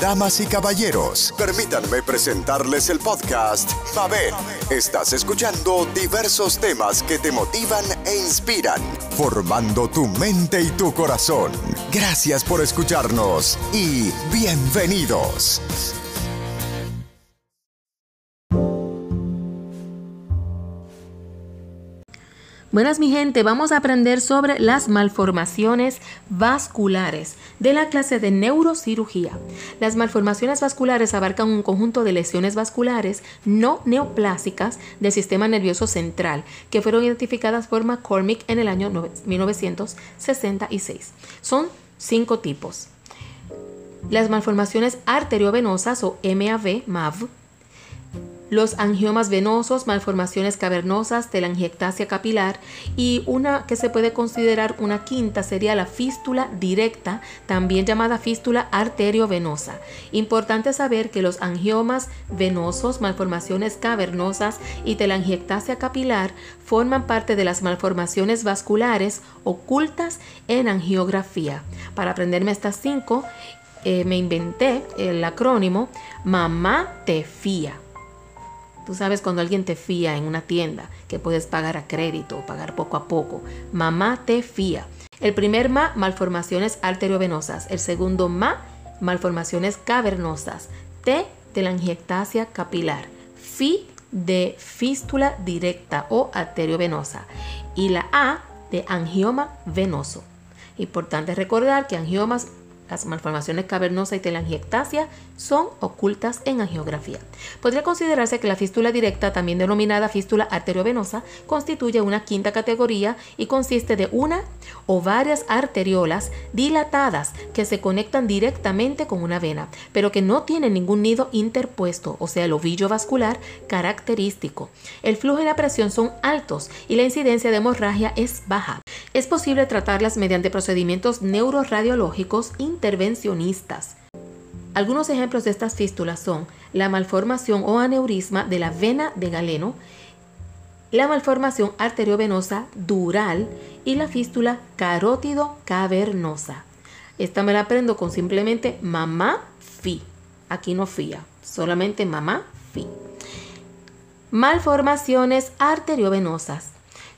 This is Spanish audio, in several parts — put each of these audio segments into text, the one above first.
Damas y caballeros, permítanme presentarles el podcast Mabel. Estás escuchando diversos temas que te motivan e inspiran, formando tu mente y tu corazón. Gracias por escucharnos y bienvenidos. Buenas mi gente, vamos a aprender sobre las malformaciones vasculares de la clase de neurocirugía. Las malformaciones vasculares abarcan un conjunto de lesiones vasculares no neoplásicas del sistema nervioso central que fueron identificadas por McCormick en el año 1966. Son cinco tipos. Las malformaciones arteriovenosas o MAV, MAV, los angiomas venosos, malformaciones cavernosas, telangiectasia capilar y una que se puede considerar una quinta sería la fístula directa, también llamada fístula arteriovenosa. Importante saber que los angiomas venosos, malformaciones cavernosas y telangiectasia capilar forman parte de las malformaciones vasculares ocultas en angiografía. Para aprenderme estas cinco, eh, me inventé el acrónimo Mamá te fía. Tú sabes cuando alguien te fía en una tienda que puedes pagar a crédito o pagar poco a poco. Mamá te fía. El primer MA, malformaciones arteriovenosas. El segundo MA, malformaciones cavernosas. T, telangiectasia capilar. Fi, de fístula directa o arteriovenosa. Y la A, de angioma venoso. Importante recordar que angiomas las malformaciones cavernosa y telangiectasia son ocultas en angiografía. Podría considerarse que la fístula directa, también denominada fístula arteriovenosa, constituye una quinta categoría y consiste de una o varias arteriolas dilatadas que se conectan directamente con una vena, pero que no tienen ningún nido interpuesto, o sea, el ovillo vascular característico. El flujo y la presión son altos y la incidencia de hemorragia es baja. Es posible tratarlas mediante procedimientos neuroradiológicos intervencionistas. Algunos ejemplos de estas fístulas son la malformación o aneurisma de la vena de galeno, la malformación arteriovenosa dural y la fístula carótido cavernosa. Esta me la aprendo con simplemente mamá fi. Aquí no fía, solamente mamá fi. Malformaciones arteriovenosas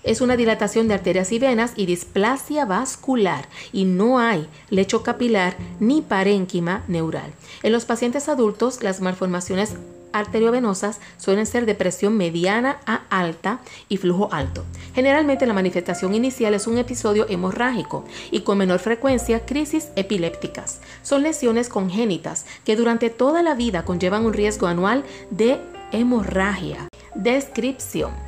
es una dilatación de arterias y venas y displasia vascular y no hay lecho capilar ni parénquima neural. En los pacientes adultos, las malformaciones arteriovenosas suelen ser de presión mediana a alta y flujo alto. Generalmente la manifestación inicial es un episodio hemorrágico y con menor frecuencia crisis epilépticas. Son lesiones congénitas que durante toda la vida conllevan un riesgo anual de hemorragia. Descripción.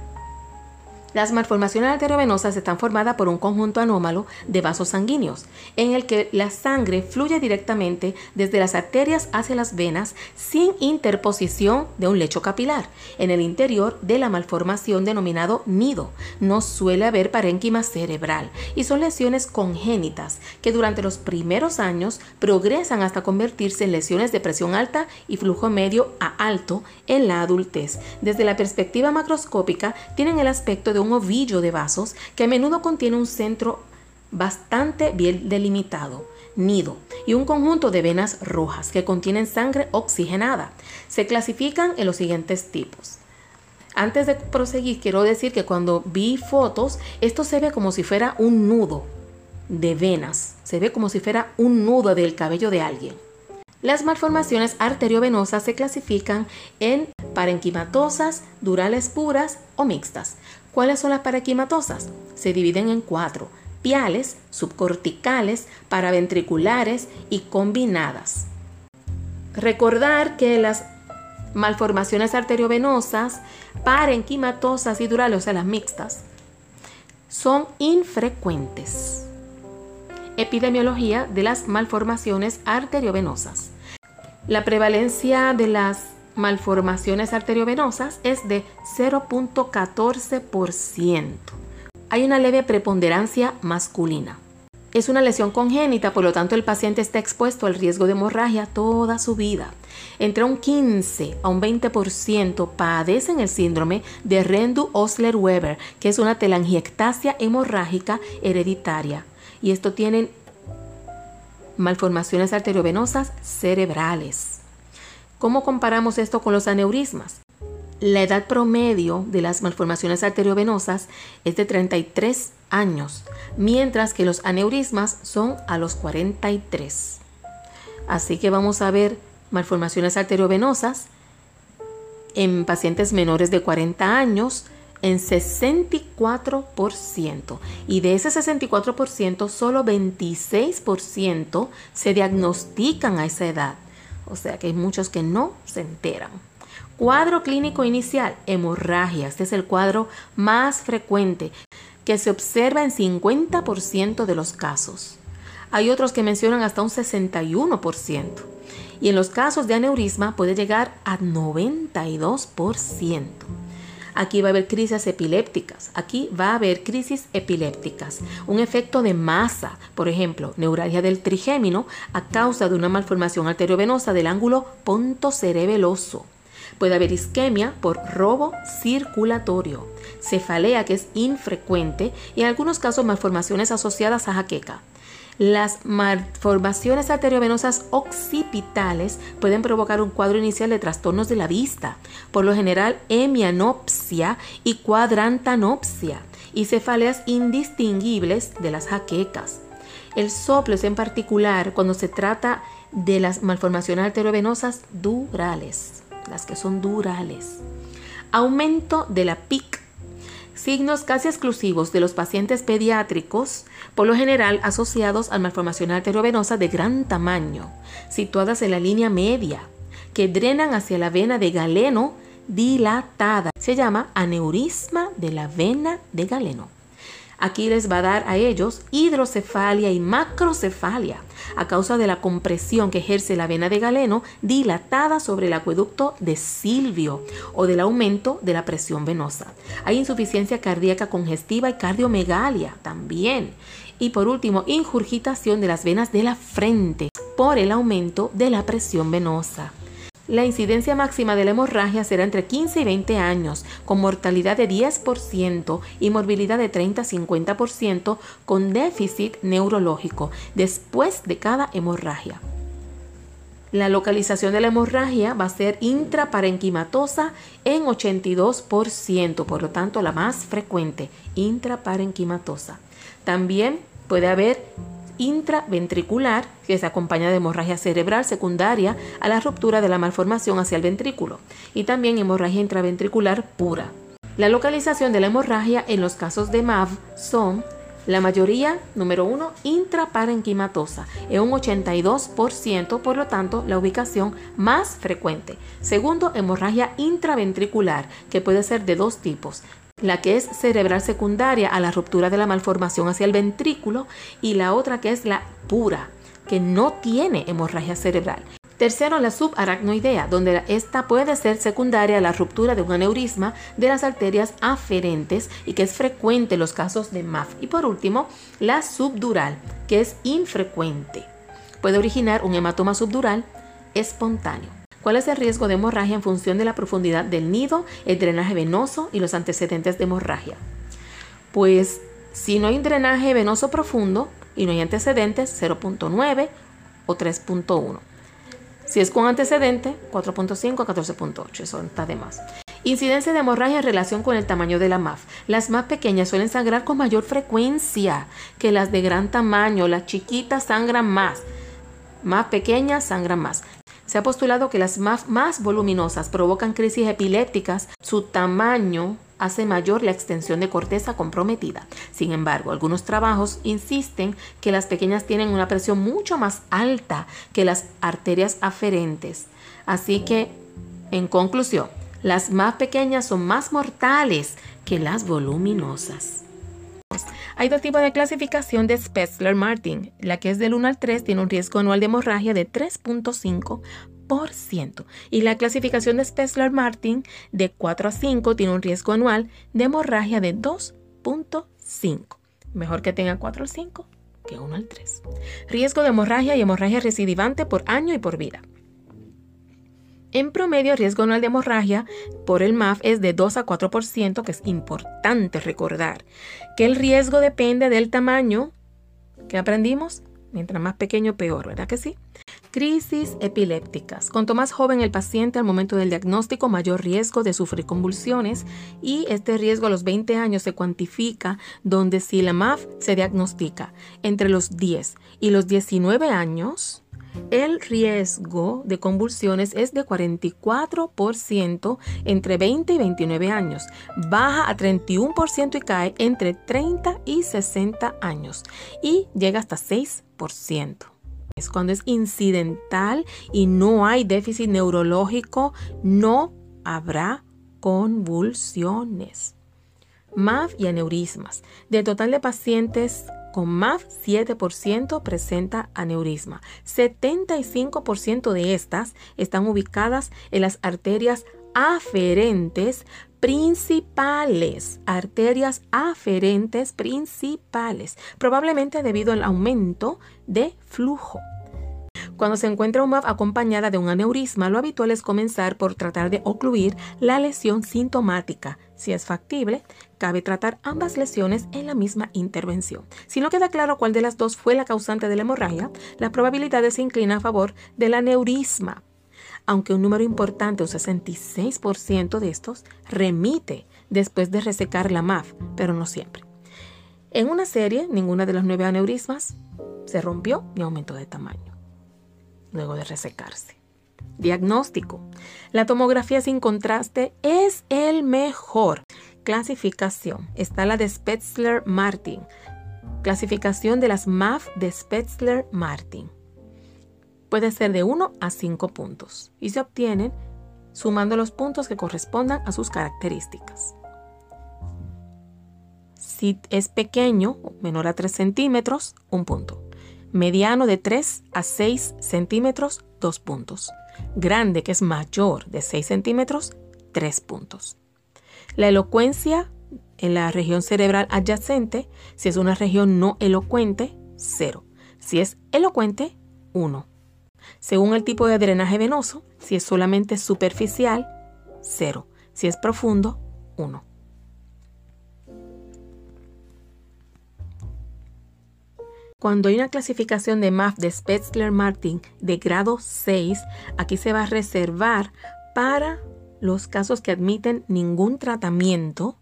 Las malformaciones arteriovenosas están formadas por un conjunto anómalo de vasos sanguíneos, en el que la sangre fluye directamente desde las arterias hacia las venas sin interposición de un lecho capilar. En el interior de la malformación denominado nido no suele haber parénquima cerebral y son lesiones congénitas que durante los primeros años progresan hasta convertirse en lesiones de presión alta y flujo medio a alto en la adultez. Desde la perspectiva macroscópica tienen el aspecto de un ovillo de vasos que a menudo contiene un centro bastante bien delimitado, nido, y un conjunto de venas rojas que contienen sangre oxigenada. Se clasifican en los siguientes tipos. Antes de proseguir, quiero decir que cuando vi fotos, esto se ve como si fuera un nudo de venas, se ve como si fuera un nudo del cabello de alguien. Las malformaciones arteriovenosas se clasifican en parenquimatosas, durales puras o mixtas. ¿Cuáles son las parenquimatosas? Se dividen en cuatro, piales, subcorticales, paraventriculares y combinadas. Recordar que las malformaciones arteriovenosas, parenquimatosas y durales, o sea, las mixtas, son infrecuentes. Epidemiología de las malformaciones arteriovenosas. La prevalencia de las malformaciones arteriovenosas es de 0.14%. Hay una leve preponderancia masculina. Es una lesión congénita, por lo tanto el paciente está expuesto al riesgo de hemorragia toda su vida. Entre un 15 a un 20% padecen el síndrome de Rendu-Osler-Weber, que es una telangiectasia hemorrágica hereditaria. Y esto tienen malformaciones arteriovenosas cerebrales. ¿Cómo comparamos esto con los aneurismas? La edad promedio de las malformaciones arteriovenosas es de 33 años, mientras que los aneurismas son a los 43. Así que vamos a ver malformaciones arteriovenosas en pacientes menores de 40 años en 64% y de ese 64% solo 26% se diagnostican a esa edad. O sea que hay muchos que no se enteran. Cuadro clínico inicial, hemorragia. Este es el cuadro más frecuente que se observa en 50% de los casos. Hay otros que mencionan hasta un 61% y en los casos de aneurisma puede llegar a 92%. Aquí va a haber crisis epilépticas. Aquí va a haber crisis epilépticas. Un efecto de masa, por ejemplo, neuralgia del trigémino a causa de una malformación arteriovenosa del ángulo pontocerebeloso. Puede haber isquemia por robo circulatorio, cefalea que es infrecuente y en algunos casos malformaciones asociadas a jaqueca. Las malformaciones arteriovenosas occipitales pueden provocar un cuadro inicial de trastornos de la vista, por lo general hemianopsia y cuadrantanopsia, y cefaleas indistinguibles de las jaquecas. El soplo es en particular cuando se trata de las malformaciones arteriovenosas durales, las que son durales. Aumento de la PIC signos casi exclusivos de los pacientes pediátricos, por lo general asociados a malformación arteriovenosa de gran tamaño, situadas en la línea media, que drenan hacia la vena de galeno dilatada. Se llama aneurisma de la vena de galeno. Aquí les va a dar a ellos hidrocefalia y macrocefalia a causa de la compresión que ejerce la vena de galeno dilatada sobre el acueducto de Silvio o del aumento de la presión venosa. Hay insuficiencia cardíaca congestiva y cardiomegalia también. Y por último, injurgitación de las venas de la frente por el aumento de la presión venosa. La incidencia máxima de la hemorragia será entre 15 y 20 años, con mortalidad de 10% y morbilidad de 30 a 50% con déficit neurológico después de cada hemorragia. La localización de la hemorragia va a ser intraparenquimatosa en 82%, por lo tanto la más frecuente, intraparenquimatosa. También puede haber intraventricular, que se acompaña de hemorragia cerebral secundaria a la ruptura de la malformación hacia el ventrículo, y también hemorragia intraventricular pura. La localización de la hemorragia en los casos de MAV son la mayoría, número uno, intraparenquimatosa, en un 82%, por lo tanto, la ubicación más frecuente. Segundo, hemorragia intraventricular, que puede ser de dos tipos, la que es cerebral secundaria a la ruptura de la malformación hacia el ventrículo y la otra que es la pura, que no tiene hemorragia cerebral. Tercero, la subaracnoidea, donde esta puede ser secundaria a la ruptura de un aneurisma de las arterias aferentes y que es frecuente en los casos de MAF. Y por último, la subdural, que es infrecuente. Puede originar un hematoma subdural espontáneo. ¿Cuál es el riesgo de hemorragia en función de la profundidad del nido, el drenaje venoso y los antecedentes de hemorragia? Pues si no hay drenaje venoso profundo y no hay antecedentes, 0.9 o 3.1. Si es con antecedente, 4.5 a 14.8, eso está de más. Incidencia de hemorragia en relación con el tamaño de la MAF. Las más pequeñas suelen sangrar con mayor frecuencia que las de gran tamaño. Las chiquitas sangran más. Más pequeñas sangran más. Se ha postulado que las más, voluminosas provocan crisis epilépticas. Su tamaño hace mayor la extensión de corteza comprometida. Sin embargo, algunos trabajos insisten que las pequeñas tienen una presión mucho más alta que las arterias aferentes. Así que, en conclusión, las más pequeñas son más mortales que las voluminosas. Hay dos tipos de clasificación de Spetzler-Martin. La que es del 1 al 3 tiene un riesgo anual de hemorragia de 3.5%. Y la clasificación de Spetzler-Martin de 4 a 5 tiene un riesgo anual de hemorragia de 2.5. Mejor que tenga 4 al 5 que 1 al 3. Riesgo de hemorragia y hemorragia recidivante por año y por vida. En promedio, el riesgo anual de hemorragia por el MAF es de 2 a 4%, que es importante recordar que el riesgo depende del tamaño que aprendimos Mientras más pequeño, peor, ¿verdad que sí? Crisis epilépticas. Cuanto más joven el paciente al momento del diagnóstico, mayor riesgo de sufrir convulsiones y este riesgo a los 20 años se cuantifica donde si la MAF se diagnostica entre los 10 y los 19 años, el riesgo de convulsiones es de 44% entre 20 y 29 años, baja a 31% y cae entre 30 y 60 años y llega hasta 6%. Es cuando es incidental y no hay déficit neurológico, no habrá convulsiones. MAF y aneurismas. De total de pacientes con MAF, 7% presenta aneurisma. 75% de estas están ubicadas en las arterias aferentes principales, arterias aferentes principales, probablemente debido al aumento de flujo. Cuando se encuentra un MAF acompañada de un aneurisma, lo habitual es comenzar por tratar de ocluir la lesión sintomática. Si es factible, cabe tratar ambas lesiones en la misma intervención. Si no queda claro cuál de las dos fue la causante de la hemorragia, la probabilidad se inclina a favor del aneurisma, aunque un número importante, un 66% de estos, remite después de resecar la MAF, pero no siempre. En una serie, ninguna de las nueve aneurismas se rompió ni aumentó de tamaño luego de resecarse. Diagnóstico. La tomografía sin contraste es el mejor. Clasificación. Está la de Spetzler-Martin. Clasificación de las MAF de Spetzler-Martin. Puede ser de 1 a 5 puntos y se obtienen sumando los puntos que correspondan a sus características. Si es pequeño, menor a 3 centímetros, un punto mediano de 3 a 6 centímetros, 2 puntos. Grande, que es mayor de 6 centímetros, 3 puntos. La elocuencia en la región cerebral adyacente, si es una región no elocuente, 0. Si es elocuente, 1. Según el tipo de drenaje venoso, si es solamente superficial, 0. Si es profundo, 1. Cuando hay una clasificación de MAF de Spetzler-Martin de grado 6, aquí se va a reservar para los casos que admiten ningún tratamiento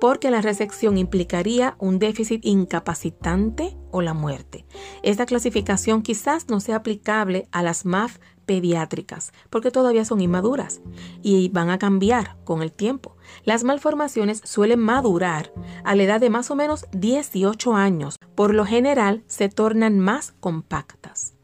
porque la resección implicaría un déficit incapacitante o la muerte. Esta clasificación quizás no sea aplicable a las MAF pediátricas, porque todavía son inmaduras y van a cambiar con el tiempo. Las malformaciones suelen madurar a la edad de más o menos 18 años. Por lo general se tornan más compactas.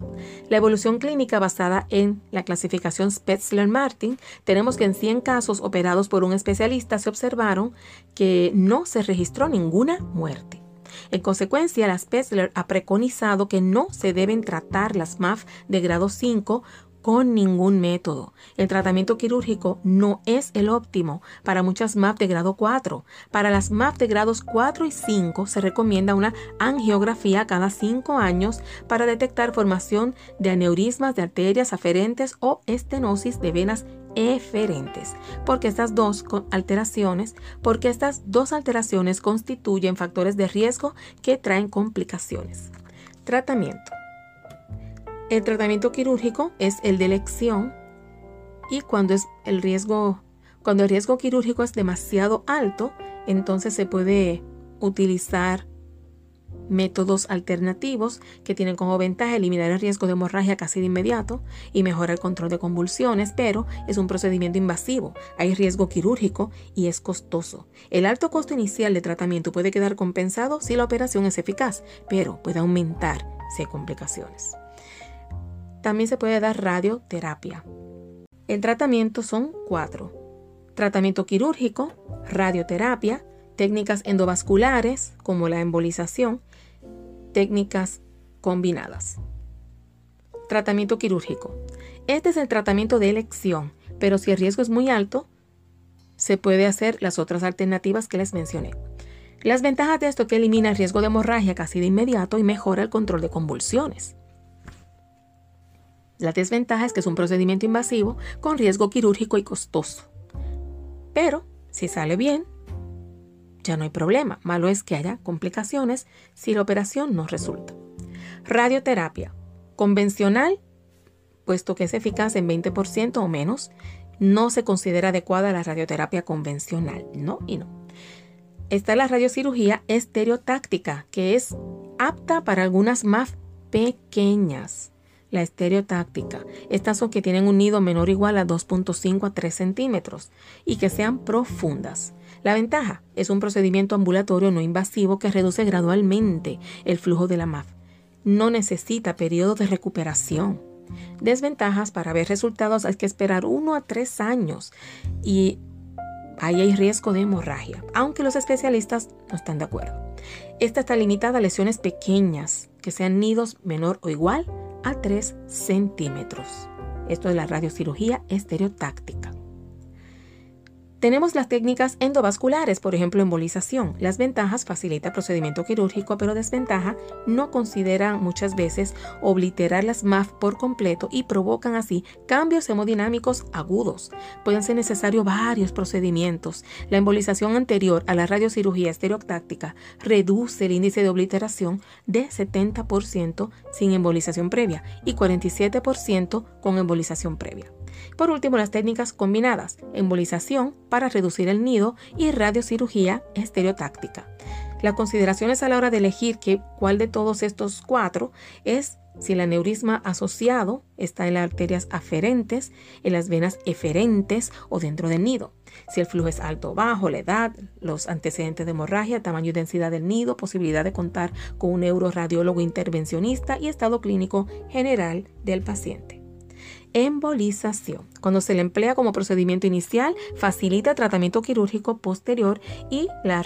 La evolución clínica basada en la clasificación Spetzler-Martin, tenemos que en 100 casos operados por un especialista se observaron que no se registró ninguna muerte. En consecuencia, la Spetzler ha preconizado que no se deben tratar las MAF de grado 5 con ningún método. El tratamiento quirúrgico no es el óptimo para muchas MAP de grado 4. Para las MAP de grados 4 y 5 se recomienda una angiografía cada 5 años para detectar formación de aneurismas de arterias aferentes o estenosis de venas eferentes, porque estas dos alteraciones, porque estas dos alteraciones constituyen factores de riesgo que traen complicaciones. Tratamiento. El tratamiento quirúrgico es el de elección y cuando es el riesgo cuando el riesgo quirúrgico es demasiado alto, entonces se puede utilizar métodos alternativos que tienen como ventaja eliminar el riesgo de hemorragia casi de inmediato y mejorar el control de convulsiones, pero es un procedimiento invasivo, hay riesgo quirúrgico y es costoso. El alto costo inicial de tratamiento puede quedar compensado si la operación es eficaz, pero puede aumentar si hay complicaciones. También se puede dar radioterapia. El tratamiento son cuatro. Tratamiento quirúrgico, radioterapia, técnicas endovasculares como la embolización, técnicas combinadas. Tratamiento quirúrgico. Este es el tratamiento de elección, pero si el riesgo es muy alto, se puede hacer las otras alternativas que les mencioné. Las ventajas de esto es que elimina el riesgo de hemorragia casi de inmediato y mejora el control de convulsiones. La desventaja es que es un procedimiento invasivo con riesgo quirúrgico y costoso. Pero si sale bien, ya no hay problema. Malo es que haya complicaciones si la operación no resulta. Radioterapia. Convencional, puesto que es eficaz en 20% o menos, no se considera adecuada la radioterapia convencional. No y no. Está la radiocirugía estereotáctica, que es apta para algunas más pequeñas. La estereotáctica. Estas son que tienen un nido menor o igual a 2.5 a 3 centímetros y que sean profundas. La ventaja es un procedimiento ambulatorio no invasivo que reduce gradualmente el flujo de la MAF. No necesita periodo de recuperación. Desventajas para ver resultados hay que esperar 1 a 3 años y ahí hay riesgo de hemorragia, aunque los especialistas no están de acuerdo. Esta está limitada a lesiones pequeñas, que sean nidos menor o igual a 3 centímetros. Esto es la radiocirugía estereotáctica. Tenemos las técnicas endovasculares, por ejemplo, embolización. Las ventajas facilita procedimiento quirúrgico, pero desventaja no consideran muchas veces obliterar las MAF por completo y provocan así cambios hemodinámicos agudos. Pueden ser necesarios varios procedimientos. La embolización anterior a la radiocirugía estereotáctica reduce el índice de obliteración de 70% sin embolización previa y 47% con embolización previa. Por último, las técnicas combinadas, embolización para reducir el nido y radiocirugía estereotáctica. Las consideraciones a la hora de elegir cuál de todos estos cuatro es si el aneurisma asociado está en las arterias aferentes, en las venas eferentes o dentro del nido. Si el flujo es alto o bajo, la edad, los antecedentes de hemorragia, tamaño y densidad del nido, posibilidad de contar con un neuroradiólogo intervencionista y estado clínico general del paciente. Embolización. Cuando se le emplea como procedimiento inicial, facilita tratamiento quirúrgico posterior y la,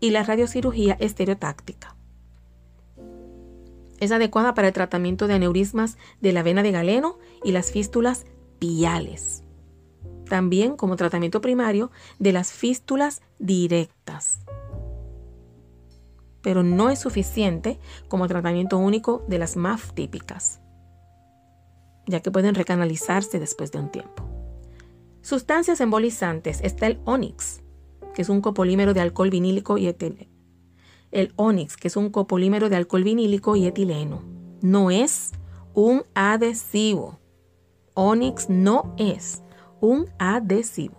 y la radiocirugía estereotáctica. Es adecuada para el tratamiento de aneurismas de la vena de galeno y las fístulas piales. También como tratamiento primario de las fístulas directas. Pero no es suficiente como tratamiento único de las MAF típicas ya que pueden recanalizarse después de un tiempo. Sustancias embolizantes está el Onyx, que es un copolímero de alcohol vinílico y etileno. El Onyx, que es un copolímero de alcohol vinílico y etileno. No es un adhesivo. Onyx no es un adhesivo.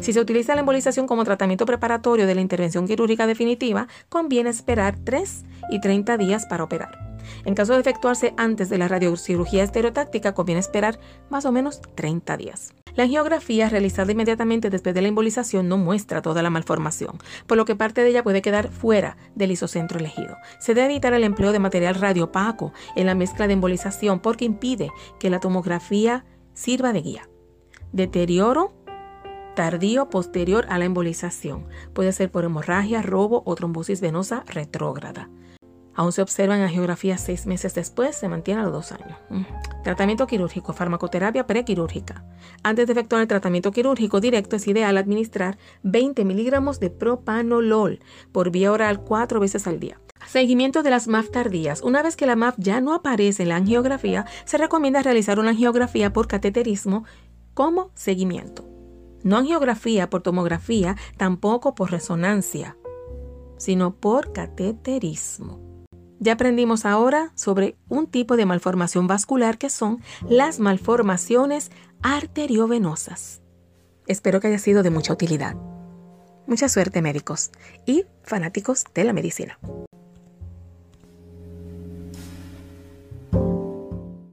Si se utiliza la embolización como tratamiento preparatorio de la intervención quirúrgica definitiva, conviene esperar 3 y 30 días para operar. En caso de efectuarse antes de la radiocirugía estereotáctica, conviene esperar más o menos 30 días. La angiografía realizada inmediatamente después de la embolización no muestra toda la malformación, por lo que parte de ella puede quedar fuera del isocentro elegido. Se debe evitar el empleo de material radiopaco en la mezcla de embolización porque impide que la tomografía sirva de guía. Deterioro tardío posterior a la embolización. Puede ser por hemorragia, robo o trombosis venosa retrógrada. Aún se observan geografías seis meses después, se mantiene a los dos años. Mm. Tratamiento quirúrgico, farmacoterapia prequirúrgica. Antes de efectuar el tratamiento quirúrgico directo es ideal administrar 20 miligramos de propanolol por vía oral cuatro veces al día. Seguimiento de las MAF tardías. Una vez que la MAF ya no aparece en la angiografía, se recomienda realizar una angiografía por cateterismo como seguimiento. No angiografía por tomografía, tampoco por resonancia, sino por cateterismo. Ya aprendimos ahora sobre un tipo de malformación vascular que son las malformaciones arteriovenosas. Espero que haya sido de mucha utilidad. Mucha suerte médicos y fanáticos de la medicina.